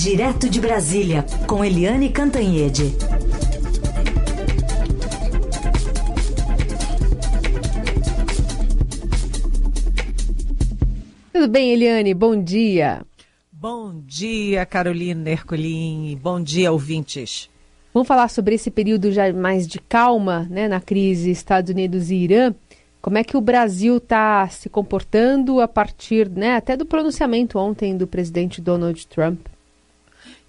Direto de Brasília, com Eliane Cantanhede. Tudo bem, Eliane? Bom dia. Bom dia, Carolina Herculin. Bom dia, ouvintes. Vamos falar sobre esse período já mais de calma né, na crise Estados Unidos e Irã. Como é que o Brasil está se comportando a partir né, até do pronunciamento ontem do presidente Donald Trump?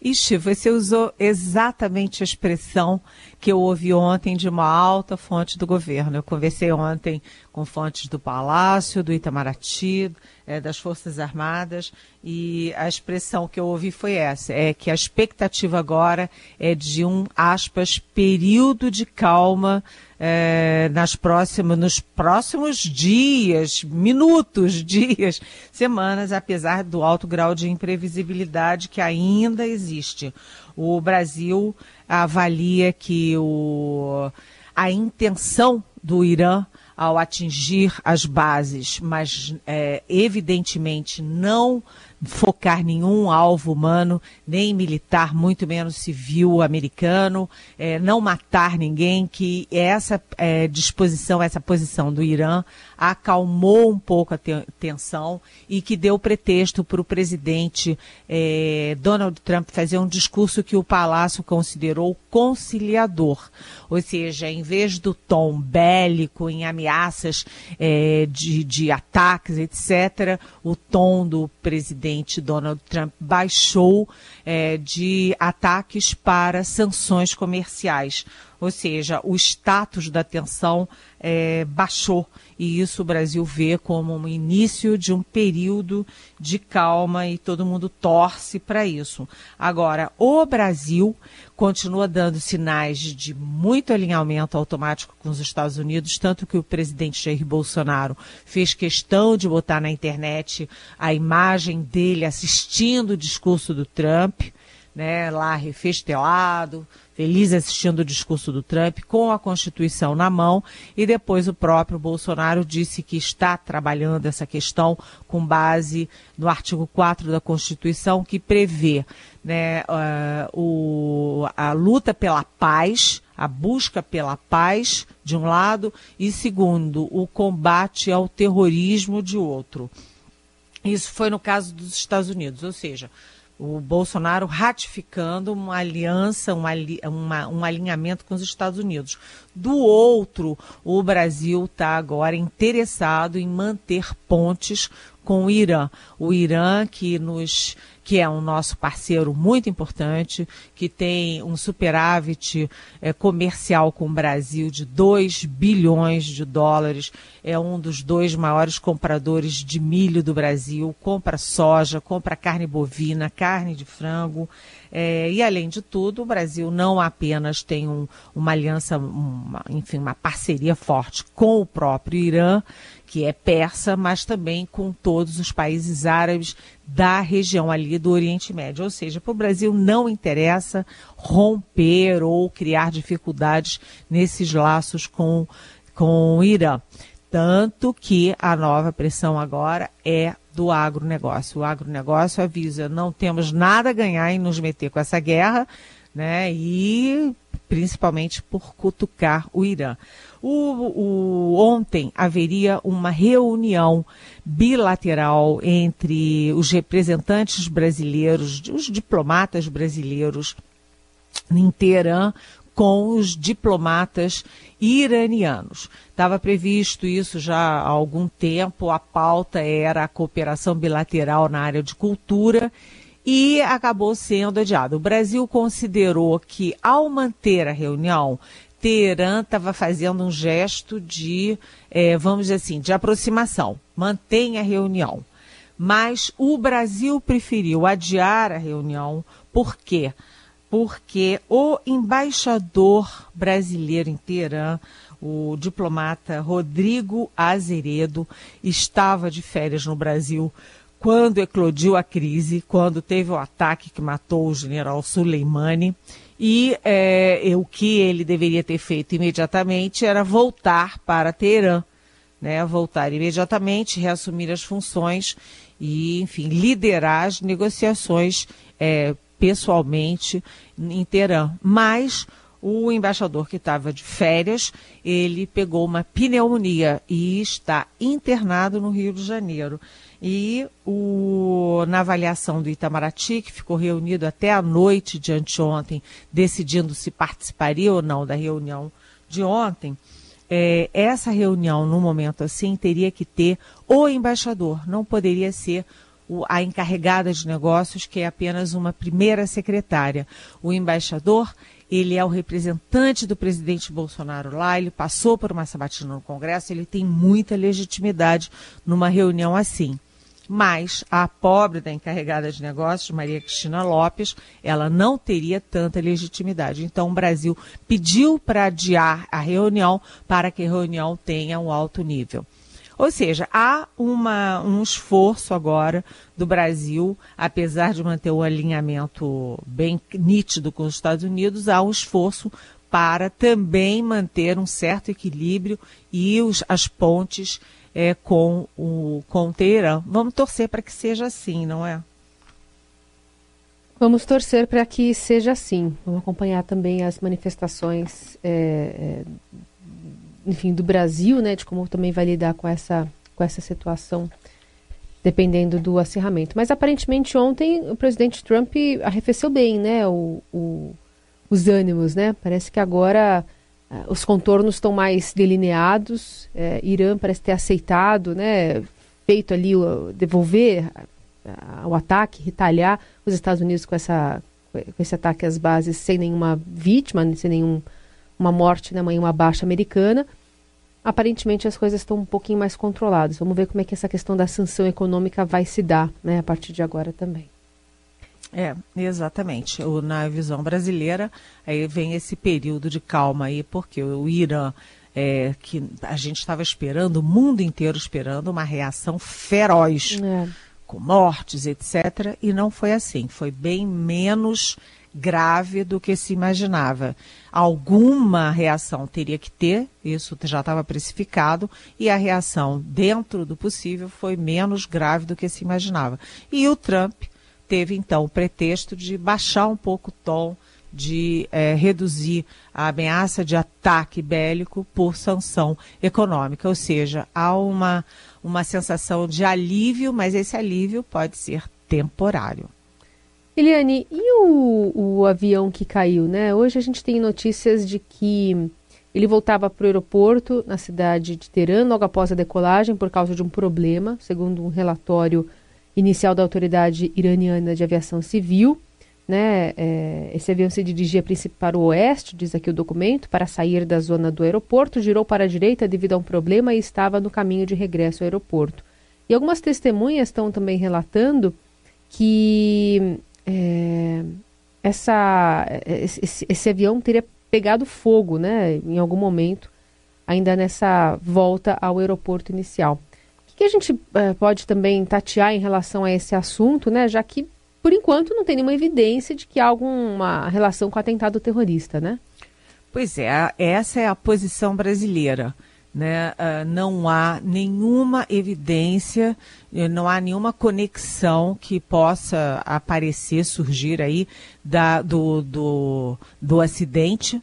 Ixi, você usou exatamente a expressão que eu ouvi ontem de uma alta fonte do governo. Eu conversei ontem com fontes do Palácio, do Itamaraty, é, das Forças Armadas, e a expressão que eu ouvi foi essa: é que a expectativa agora é de um, aspas, período de calma é, nas próximas, nos próximos dias, minutos, dias, semanas, apesar do alto grau de imprevisibilidade que ainda existe. O Brasil avalia que o, a intenção do Irã ao atingir as bases, mas é, evidentemente não focar nenhum alvo humano, nem militar, muito menos civil americano, é, não matar ninguém, que essa é, disposição, essa posição do Irã acalmou um pouco a te tensão e que deu pretexto para o presidente é, Donald Trump fazer um discurso que o Palácio considerou conciliador. Ou seja, em vez do tom bélico, em ameaças é, de, de ataques, etc., o tom do presidente presidente Donald Trump baixou é, de ataques para sanções comerciais. Ou seja, o status da tensão é, baixou. E isso o Brasil vê como um início de um período de calma e todo mundo torce para isso. Agora, o Brasil continua dando sinais de muito alinhamento automático com os Estados Unidos, tanto que o presidente Jair Bolsonaro fez questão de botar na internet a imagem dele assistindo o discurso do Trump né, lá refestelado, feliz assistindo o discurso do Trump, com a Constituição na mão, e depois o próprio Bolsonaro disse que está trabalhando essa questão com base no artigo 4 da Constituição, que prevê né, uh, o, a luta pela paz, a busca pela paz, de um lado, e segundo, o combate ao terrorismo, de outro. Isso foi no caso dos Estados Unidos, ou seja, o Bolsonaro ratificando uma aliança, uma, um alinhamento com os Estados Unidos. Do outro, o Brasil está agora interessado em manter pontes com o Irã. O Irã que nos que é um nosso parceiro muito importante, que tem um superávit é, comercial com o Brasil de 2 bilhões de dólares, é um dos dois maiores compradores de milho do Brasil, compra soja, compra carne bovina, carne de frango. É, e além de tudo, o Brasil não apenas tem um, uma aliança, uma, enfim, uma parceria forte com o próprio Irã, que é persa, mas também com todos os países árabes da região ali do Oriente Médio. Ou seja, para o Brasil não interessa romper ou criar dificuldades nesses laços com, com o Irã. Tanto que a nova pressão agora é do agronegócio. O agronegócio avisa: não temos nada a ganhar em nos meter com essa guerra, né? E principalmente por cutucar o Irã. O, o, ontem haveria uma reunião bilateral entre os representantes brasileiros, os diplomatas brasileiros em Teherã, com os diplomatas iranianos. Estava previsto isso já há algum tempo, a pauta era a cooperação bilateral na área de cultura e acabou sendo adiado. O Brasil considerou que, ao manter a reunião, Teherã estava fazendo um gesto de, é, vamos dizer assim, de aproximação. Mantém a reunião. Mas o Brasil preferiu adiar a reunião. Por quê? Porque o embaixador brasileiro em Teherã, o diplomata Rodrigo Azeredo, estava de férias no Brasil quando eclodiu a crise, quando teve o ataque que matou o general Soleimani. E é, o que ele deveria ter feito imediatamente era voltar para Teherã, né, voltar imediatamente, reassumir as funções e, enfim, liderar as negociações é, pessoalmente em Teherã. Mas o embaixador que estava de férias, ele pegou uma pneumonia e está internado no Rio de Janeiro. E o, na avaliação do Itamaraty, que ficou reunido até a noite de anteontem, decidindo se participaria ou não da reunião de ontem, é, essa reunião, no momento assim, teria que ter o embaixador, não poderia ser a encarregada de negócios, que é apenas uma primeira secretária. O embaixador ele é o representante do presidente Bolsonaro lá, ele passou por uma sabatina no Congresso, ele tem muita legitimidade numa reunião assim. Mas a pobre da encarregada de negócios, Maria Cristina Lopes, ela não teria tanta legitimidade. Então o Brasil pediu para adiar a reunião para que a reunião tenha um alto nível. Ou seja, há uma, um esforço agora do Brasil, apesar de manter o alinhamento bem nítido com os Estados Unidos, há um esforço para também manter um certo equilíbrio e os, as pontes é, com, o, com o Teherã. Vamos torcer para que seja assim, não é? Vamos torcer para que seja assim. Vamos acompanhar também as manifestações é, é enfim, do Brasil, né, de como também vai lidar com essa, com essa situação, dependendo do acirramento. Mas aparentemente ontem o presidente Trump arrefeceu bem, né, o, o os ânimos, né? Parece que agora uh, os contornos estão mais delineados. É, Irã parece ter aceitado, né, feito ali o, devolver o ataque, retalhar os Estados Unidos com essa com esse ataque às bases sem nenhuma vítima, sem nenhum uma morte, né, uma baixa americana. Aparentemente as coisas estão um pouquinho mais controladas. Vamos ver como é que essa questão da sanção econômica vai se dar, né, a partir de agora também. É, exatamente. O, na visão brasileira, aí vem esse período de calma aí, porque o Irã, é, que a gente estava esperando, o mundo inteiro esperando, uma reação feroz, é. com mortes, etc. E não foi assim. Foi bem menos grave do que se imaginava. Alguma reação teria que ter, isso já estava precificado, e a reação, dentro do possível, foi menos grave do que se imaginava. E o Trump teve, então, o pretexto de baixar um pouco o tom, de é, reduzir a ameaça de ataque bélico por sanção econômica. Ou seja, há uma, uma sensação de alívio, mas esse alívio pode ser temporário. Eliane, e o, o avião que caiu, né? Hoje a gente tem notícias de que ele voltava para o aeroporto na cidade de Teherã logo após a decolagem por causa de um problema, segundo um relatório inicial da autoridade iraniana de aviação civil. Né? É, esse avião se dirigia para o oeste, diz aqui o documento, para sair da zona do aeroporto, girou para a direita devido a um problema e estava no caminho de regresso ao aeroporto. E algumas testemunhas estão também relatando que é, essa, esse, esse, avião teria pegado fogo, né, em algum momento, ainda nessa volta ao aeroporto inicial. O que a gente é, pode também tatear em relação a esse assunto, né, já que, por enquanto, não tem nenhuma evidência de que há alguma relação com atentado terrorista, né? Pois é, essa é a posição brasileira né, uh, não há nenhuma evidência, eh, não há nenhuma conexão que possa aparecer, surgir aí da, do, do, do acidente.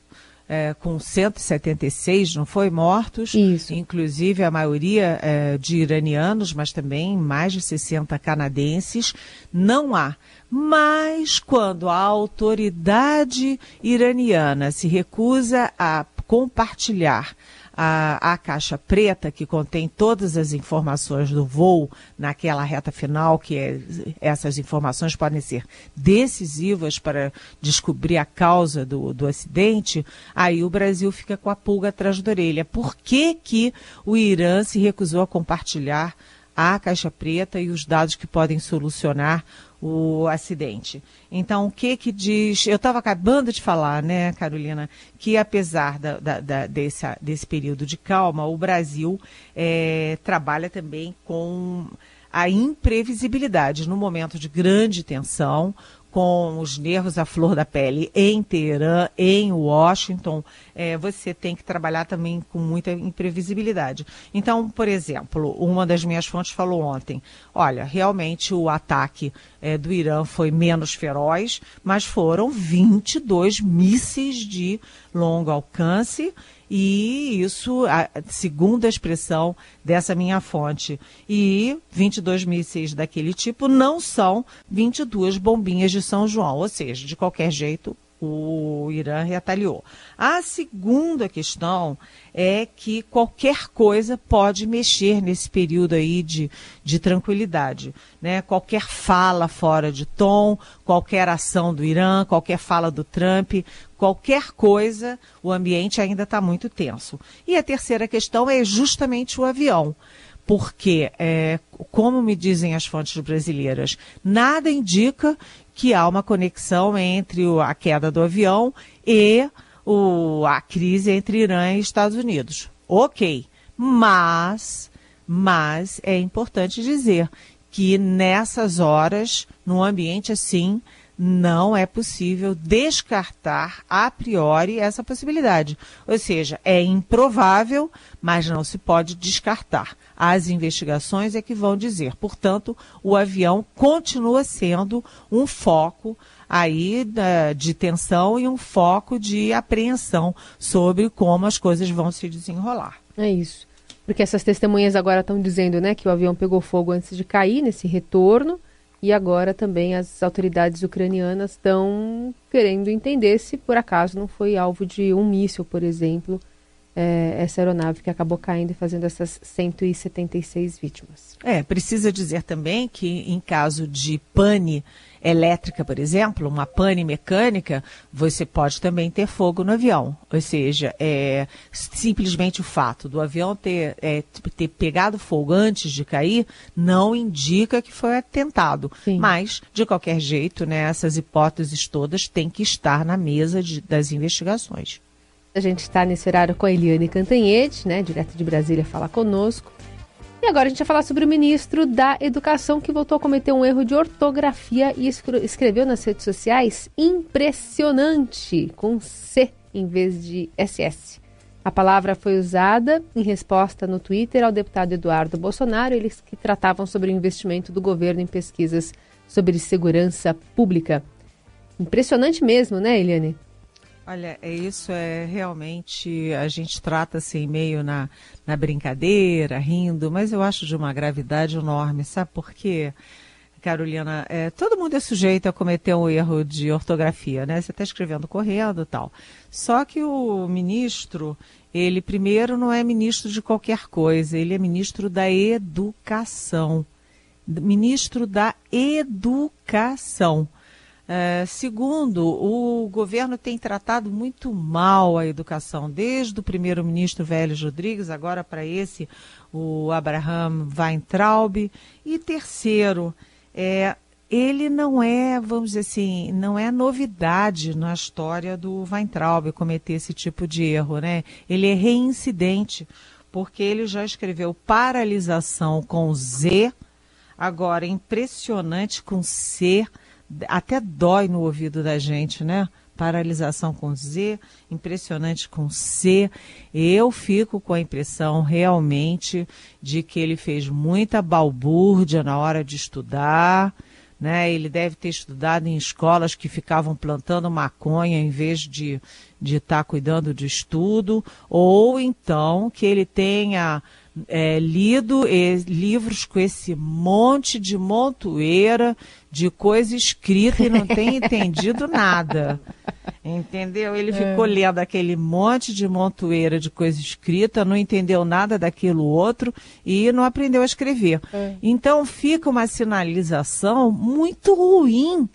É, com 176, não foi? Mortos. Isso. Inclusive a maioria é, de iranianos, mas também mais de 60 canadenses. Não há. Mas quando a autoridade iraniana se recusa a compartilhar a, a caixa preta, que contém todas as informações do voo naquela reta final, que é, essas informações podem ser decisivas para descobrir a causa do, do acidente, aí o Brasil fica com a pulga atrás da orelha. Por que, que o Irã se recusou a compartilhar a caixa preta e os dados que podem solucionar o acidente. Então, o que que diz? Eu estava acabando de falar, né, Carolina, que apesar da, da, da, desse, desse período de calma, o Brasil é, trabalha também com a imprevisibilidade no momento de grande tensão, com os nervos à flor da pele em Teherã, em Washington, é, você tem que trabalhar também com muita imprevisibilidade. Então, por exemplo, uma das minhas fontes falou ontem: olha, realmente o ataque é, do Irã foi menos feroz, mas foram 22 mísseis de longo alcance e isso, segundo a expressão dessa minha fonte, e 22 mísseis daquele tipo não são 22 bombinhas de São João, ou seja, de qualquer jeito o Irã retaliou. A segunda questão é que qualquer coisa pode mexer nesse período aí de, de tranquilidade. Né? Qualquer fala fora de tom, qualquer ação do Irã, qualquer fala do Trump, qualquer coisa, o ambiente ainda está muito tenso. E a terceira questão é justamente o avião porque, é, como me dizem as fontes brasileiras, nada indica que há uma conexão entre a queda do avião e o, a crise entre Irã e Estados Unidos. Ok, mas, mas é importante dizer que nessas horas, num ambiente assim, não é possível descartar a priori essa possibilidade. Ou seja, é improvável, mas não se pode descartar. As investigações é que vão dizer. Portanto, o avião continua sendo um foco aí de tensão e um foco de apreensão sobre como as coisas vão se desenrolar. É isso. Porque essas testemunhas agora estão dizendo né, que o avião pegou fogo antes de cair nesse retorno e agora também as autoridades ucranianas estão querendo entender se por acaso não foi alvo de um míssil, por exemplo, é, essa aeronave que acabou caindo e fazendo essas 176 vítimas. É, precisa dizer também que em caso de pane elétrica, por exemplo, uma pane mecânica, você pode também ter fogo no avião. Ou seja, é, simplesmente o fato do avião ter, é, ter pegado fogo antes de cair não indica que foi atentado. Sim. Mas, de qualquer jeito, né, essas hipóteses todas têm que estar na mesa de, das investigações. A gente está nesse horário com a Eliane Cantanhede, né, direto de Brasília, fala conosco. E agora a gente vai falar sobre o ministro da Educação que voltou a cometer um erro de ortografia e escreveu nas redes sociais impressionante, com C em vez de SS. A palavra foi usada em resposta no Twitter ao deputado Eduardo Bolsonaro, eles que tratavam sobre o investimento do governo em pesquisas sobre segurança pública. Impressionante mesmo, né, Eliane? Olha, é isso é realmente a gente trata assim meio na, na brincadeira, rindo, mas eu acho de uma gravidade enorme, sabe por quê? Carolina, é, todo mundo é sujeito a cometer um erro de ortografia, né? Você está escrevendo correndo tal. Só que o ministro, ele primeiro não é ministro de qualquer coisa, ele é ministro da educação. Ministro da educação. É, segundo, o governo tem tratado muito mal a educação, desde o primeiro-ministro Vélez Rodrigues, agora para esse, o Abraham Weintraub. E terceiro, é, ele não é, vamos dizer assim, não é novidade na história do Weintraub cometer esse tipo de erro, né? Ele é reincidente, porque ele já escreveu paralisação com Z, agora impressionante com C até dói no ouvido da gente, né? Paralisação com Z, impressionante com C. Eu fico com a impressão realmente de que ele fez muita balbúrdia na hora de estudar. Né? Ele deve ter estudado em escolas que ficavam plantando maconha em vez de estar de tá cuidando de estudo, ou então que ele tenha é, lido e, livros com esse monte de montoeira de coisa escrita e não tem entendido nada. Entendeu? Ele é. ficou lendo aquele monte de montoeira de coisa escrita, não entendeu nada daquilo outro e não aprendeu a escrever. É. Então fica uma sinalização muito ruim,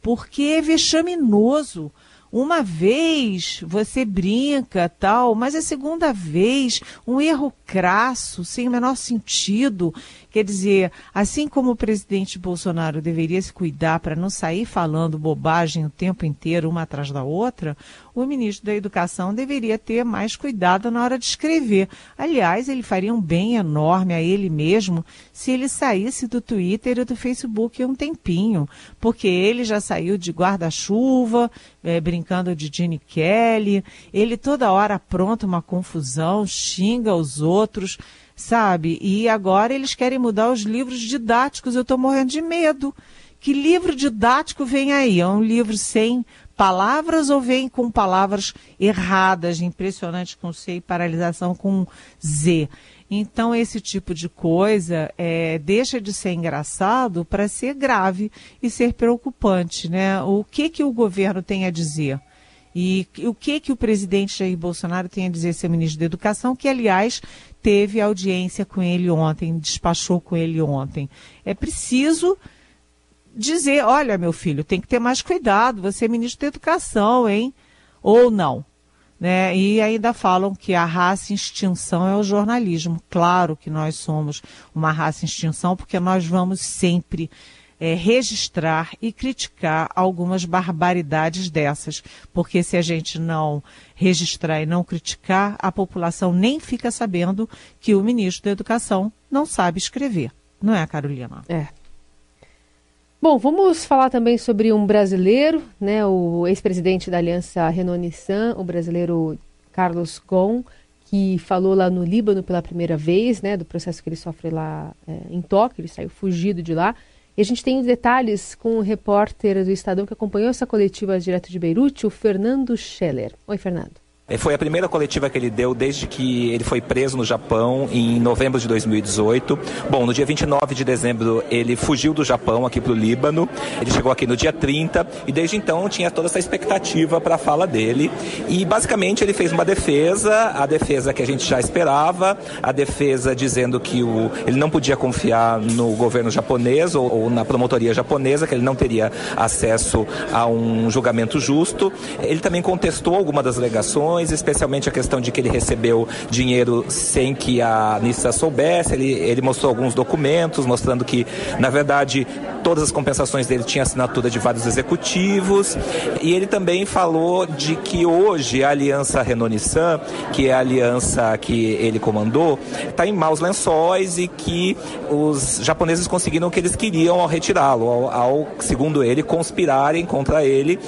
porque é vexaminoso uma vez você brinca, tal, mas a segunda vez, um erro crasso, sem o menor sentido, Quer dizer, assim como o presidente Bolsonaro deveria se cuidar para não sair falando bobagem o tempo inteiro, uma atrás da outra, o ministro da Educação deveria ter mais cuidado na hora de escrever. Aliás, ele faria um bem enorme a ele mesmo se ele saísse do Twitter e do Facebook um tempinho, porque ele já saiu de guarda-chuva, é, brincando de Gene Kelly, ele toda hora apronta uma confusão, xinga os outros, sabe? E agora eles querem mudar os livros didáticos, eu estou morrendo de medo. Que livro didático vem aí? É um livro sem palavras ou vem com palavras erradas, impressionante com C e paralisação com Z. Então, esse tipo de coisa é, deixa de ser engraçado para ser grave e ser preocupante. Né? O que, que o governo tem a dizer? E o que, que o presidente Jair Bolsonaro tem a dizer, seu ministro da Educação, que, aliás, teve audiência com ele ontem, despachou com ele ontem. É preciso dizer, olha, meu filho, tem que ter mais cuidado, você é ministro da Educação, hein? Ou não. Né? E ainda falam que a raça extinção é o jornalismo. Claro que nós somos uma raça extinção, porque nós vamos sempre é, registrar e criticar algumas barbaridades dessas. Porque se a gente não registrar e não criticar, a população nem fica sabendo que o ministro da Educação não sabe escrever. Não é, Carolina? É. Bom, vamos falar também sobre um brasileiro, né, o ex-presidente da Aliança Renault-Nissan, o brasileiro Carlos Ghosn, que falou lá no Líbano pela primeira vez, né, do processo que ele sofre lá é, em Tóquio, ele saiu fugido de lá. E a gente tem detalhes com o repórter do Estadão que acompanhou essa coletiva direto de Beirute, o Fernando Scheller. Oi, Fernando. É, foi a primeira coletiva que ele deu desde que ele foi preso no Japão em novembro de 2018. Bom, no dia 29 de dezembro ele fugiu do Japão aqui para o Líbano. Ele chegou aqui no dia 30 e desde então tinha toda essa expectativa para a fala dele. E basicamente ele fez uma defesa, a defesa que a gente já esperava, a defesa dizendo que o, ele não podia confiar no governo japonês ou, ou na promotoria japonesa, que ele não teria acesso a um julgamento justo. Ele também contestou alguma das alegações especialmente a questão de que ele recebeu dinheiro sem que a Nissa soubesse. Ele, ele mostrou alguns documentos mostrando que, na verdade, todas as compensações dele tinham assinatura de vários executivos. E ele também falou de que hoje a aliança Renault-Nissan, que é a aliança que ele comandou, está em maus lençóis e que os japoneses conseguiram o que eles queriam ao retirá-lo, ao, ao, segundo ele, conspirarem contra ele.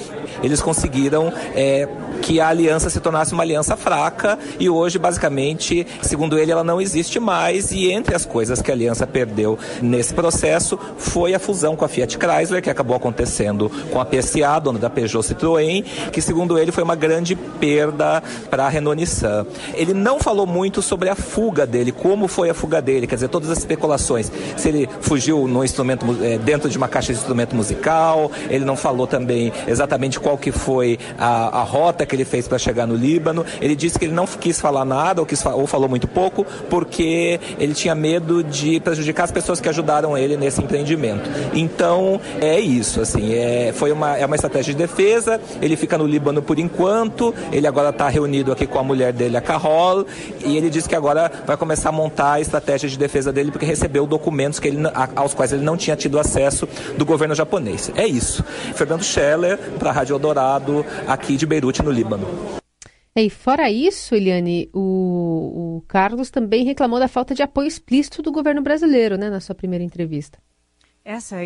Eles conseguiram é, que a aliança se tornasse uma aliança fraca e hoje, basicamente, segundo ele, ela não existe mais. E entre as coisas que a aliança perdeu nesse processo foi a fusão com a Fiat Chrysler, que acabou acontecendo com a PSA, dona da Peugeot Citroën, que segundo ele foi uma grande perda para a Renault Nissan. Ele não falou muito sobre a fuga dele, como foi a fuga dele, quer dizer, todas as especulações. Se ele fugiu no instrumento, é, dentro de uma caixa de instrumento musical, ele não falou também exatamente qual que foi a, a rota que ele fez para chegar no Líbano. Ele disse que ele não quis falar nada ou, quis, ou falou muito pouco porque ele tinha medo de prejudicar as pessoas que ajudaram ele nesse empreendimento. Então é isso, assim, é, foi uma, é uma estratégia de defesa. Ele fica no Líbano por enquanto. Ele agora está reunido aqui com a mulher dele, a Carol, e ele disse que agora vai começar a montar a estratégia de defesa dele porque recebeu documentos que ele, aos quais ele não tinha tido acesso do governo japonês. É isso. Fernando Scheller para a Rádio Eldorado, aqui de Beirute, no Líbano. E fora isso, Eliane, o, o Carlos também reclamou da falta de apoio explícito do governo brasileiro, né, na sua primeira entrevista. Essa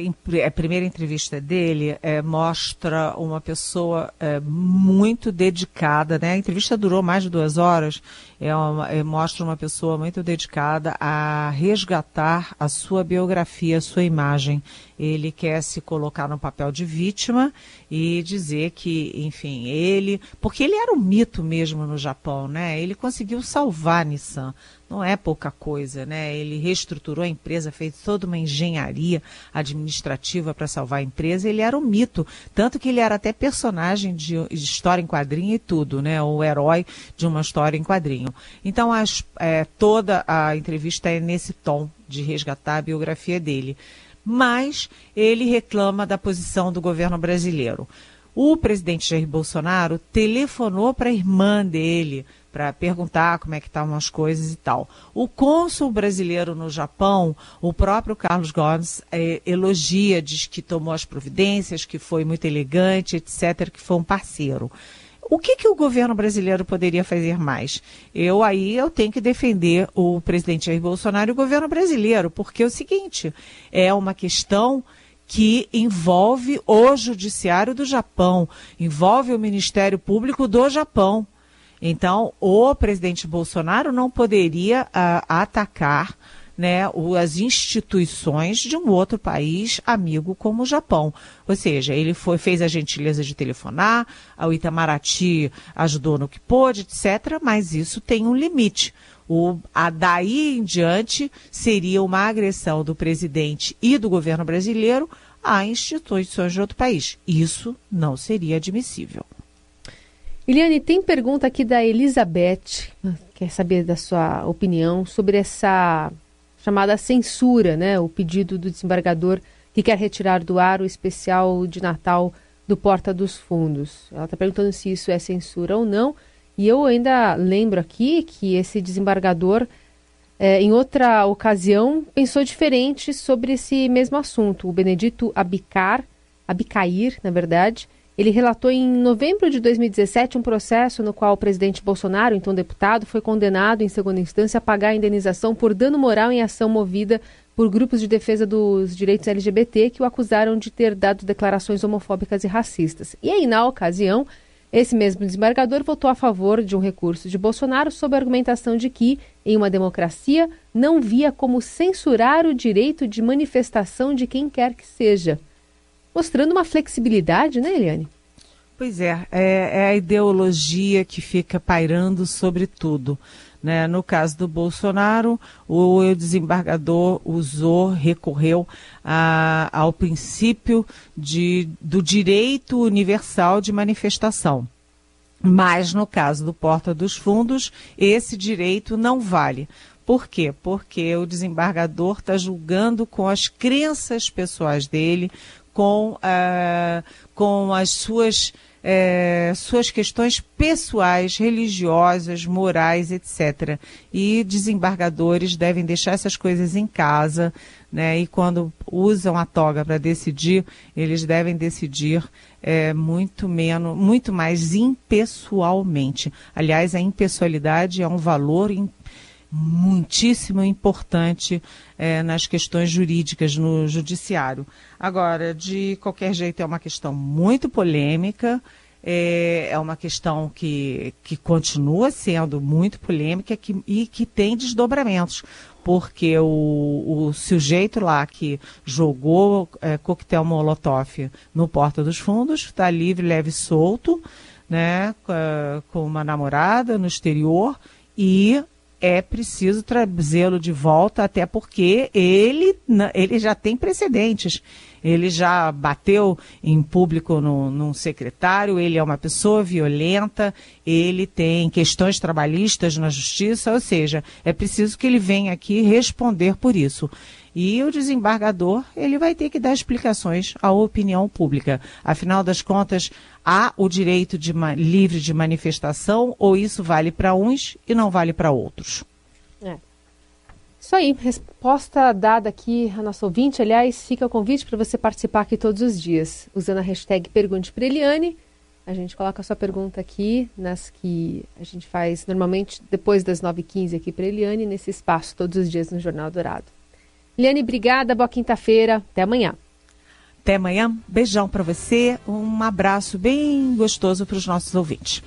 a primeira entrevista dele é, mostra uma pessoa é, muito dedicada, né? A entrevista durou mais de duas horas. É uma, é, mostra uma pessoa muito dedicada a resgatar a sua biografia, a sua imagem. Ele quer se colocar no papel de vítima e dizer que, enfim, ele, porque ele era um mito mesmo no Japão, né? Ele conseguiu salvar Nissan não é pouca coisa, né? Ele reestruturou a empresa, fez toda uma engenharia administrativa para salvar a empresa. Ele era um mito, tanto que ele era até personagem de, história em quadrinho e tudo, né? O herói de uma história em quadrinho. Então, as, é, toda a entrevista é nesse tom de resgatar a biografia dele. Mas ele reclama da posição do governo brasileiro. O presidente Jair Bolsonaro telefonou para a irmã dele para perguntar como é que estavam as coisas e tal. O cônsul brasileiro no Japão, o próprio Carlos Gomes, é, elogia, diz que tomou as providências, que foi muito elegante, etc., que foi um parceiro. O que, que o governo brasileiro poderia fazer mais? Eu aí eu tenho que defender o presidente Jair Bolsonaro e o governo brasileiro, porque é o seguinte, é uma questão que envolve o judiciário do Japão, envolve o Ministério Público do Japão. Então, o presidente Bolsonaro não poderia uh, atacar né, as instituições de um outro país amigo como o Japão. Ou seja, ele foi, fez a gentileza de telefonar, o Itamaraty ajudou no que pôde, etc., mas isso tem um limite. O, a daí em diante seria uma agressão do presidente e do governo brasileiro a instituições de outro país. Isso não seria admissível. Eliane, tem pergunta aqui da Elizabeth, quer saber da sua opinião sobre essa chamada censura, né? O pedido do desembargador que quer retirar do ar o especial de Natal do Porta dos Fundos. Ela está perguntando se isso é censura ou não. E eu ainda lembro aqui que esse desembargador, é, em outra ocasião, pensou diferente sobre esse mesmo assunto. O Benedito Abicar, Abicair, na verdade, ele relatou em novembro de 2017 um processo no qual o presidente Bolsonaro, então deputado, foi condenado em segunda instância a pagar a indenização por dano moral em ação movida por grupos de defesa dos direitos LGBT que o acusaram de ter dado declarações homofóbicas e racistas. E aí, na ocasião, esse mesmo desembargador votou a favor de um recurso de Bolsonaro sob a argumentação de que, em uma democracia, não via como censurar o direito de manifestação de quem quer que seja mostrando uma flexibilidade, né, Eliane? Pois é, é, é a ideologia que fica pairando sobre tudo. Né? No caso do Bolsonaro, o desembargador usou, recorreu a, ao princípio de, do direito universal de manifestação. Mas no caso do Porta dos Fundos, esse direito não vale. Por quê? Porque o desembargador está julgando com as crenças pessoais dele, com, uh, com as suas, uh, suas questões pessoais, religiosas, morais, etc. E desembargadores devem deixar essas coisas em casa, né? E quando usam a toga para decidir, eles devem decidir é, muito menos, muito mais impessoalmente. Aliás, a impessoalidade é um valor muitíssimo importante é, nas questões jurídicas no judiciário. Agora, de qualquer jeito, é uma questão muito polêmica, é, é uma questão que, que continua sendo muito polêmica que, e que tem desdobramentos, porque o, o sujeito lá que jogou é, coquetel Molotov no Porta dos Fundos está livre, leve e solto, né, com uma namorada no exterior e é preciso trazê-lo de volta, até porque ele, ele já tem precedentes. Ele já bateu em público no, num secretário, ele é uma pessoa violenta, ele tem questões trabalhistas na justiça, ou seja, é preciso que ele venha aqui responder por isso. E o desembargador, ele vai ter que dar explicações à opinião pública. Afinal das contas, há o direito de livre de manifestação ou isso vale para uns e não vale para outros? Isso aí, resposta dada aqui a nosso ouvinte. Aliás, fica o convite para você participar aqui todos os dias, usando a hashtag Pergunte para Eliane. A gente coloca a sua pergunta aqui, nas que a gente faz normalmente depois das 9h15 aqui para Eliane, nesse espaço, todos os dias no Jornal Dourado. Eliane, obrigada, boa quinta-feira, até amanhã. Até amanhã, beijão para você, um abraço bem gostoso para os nossos ouvintes.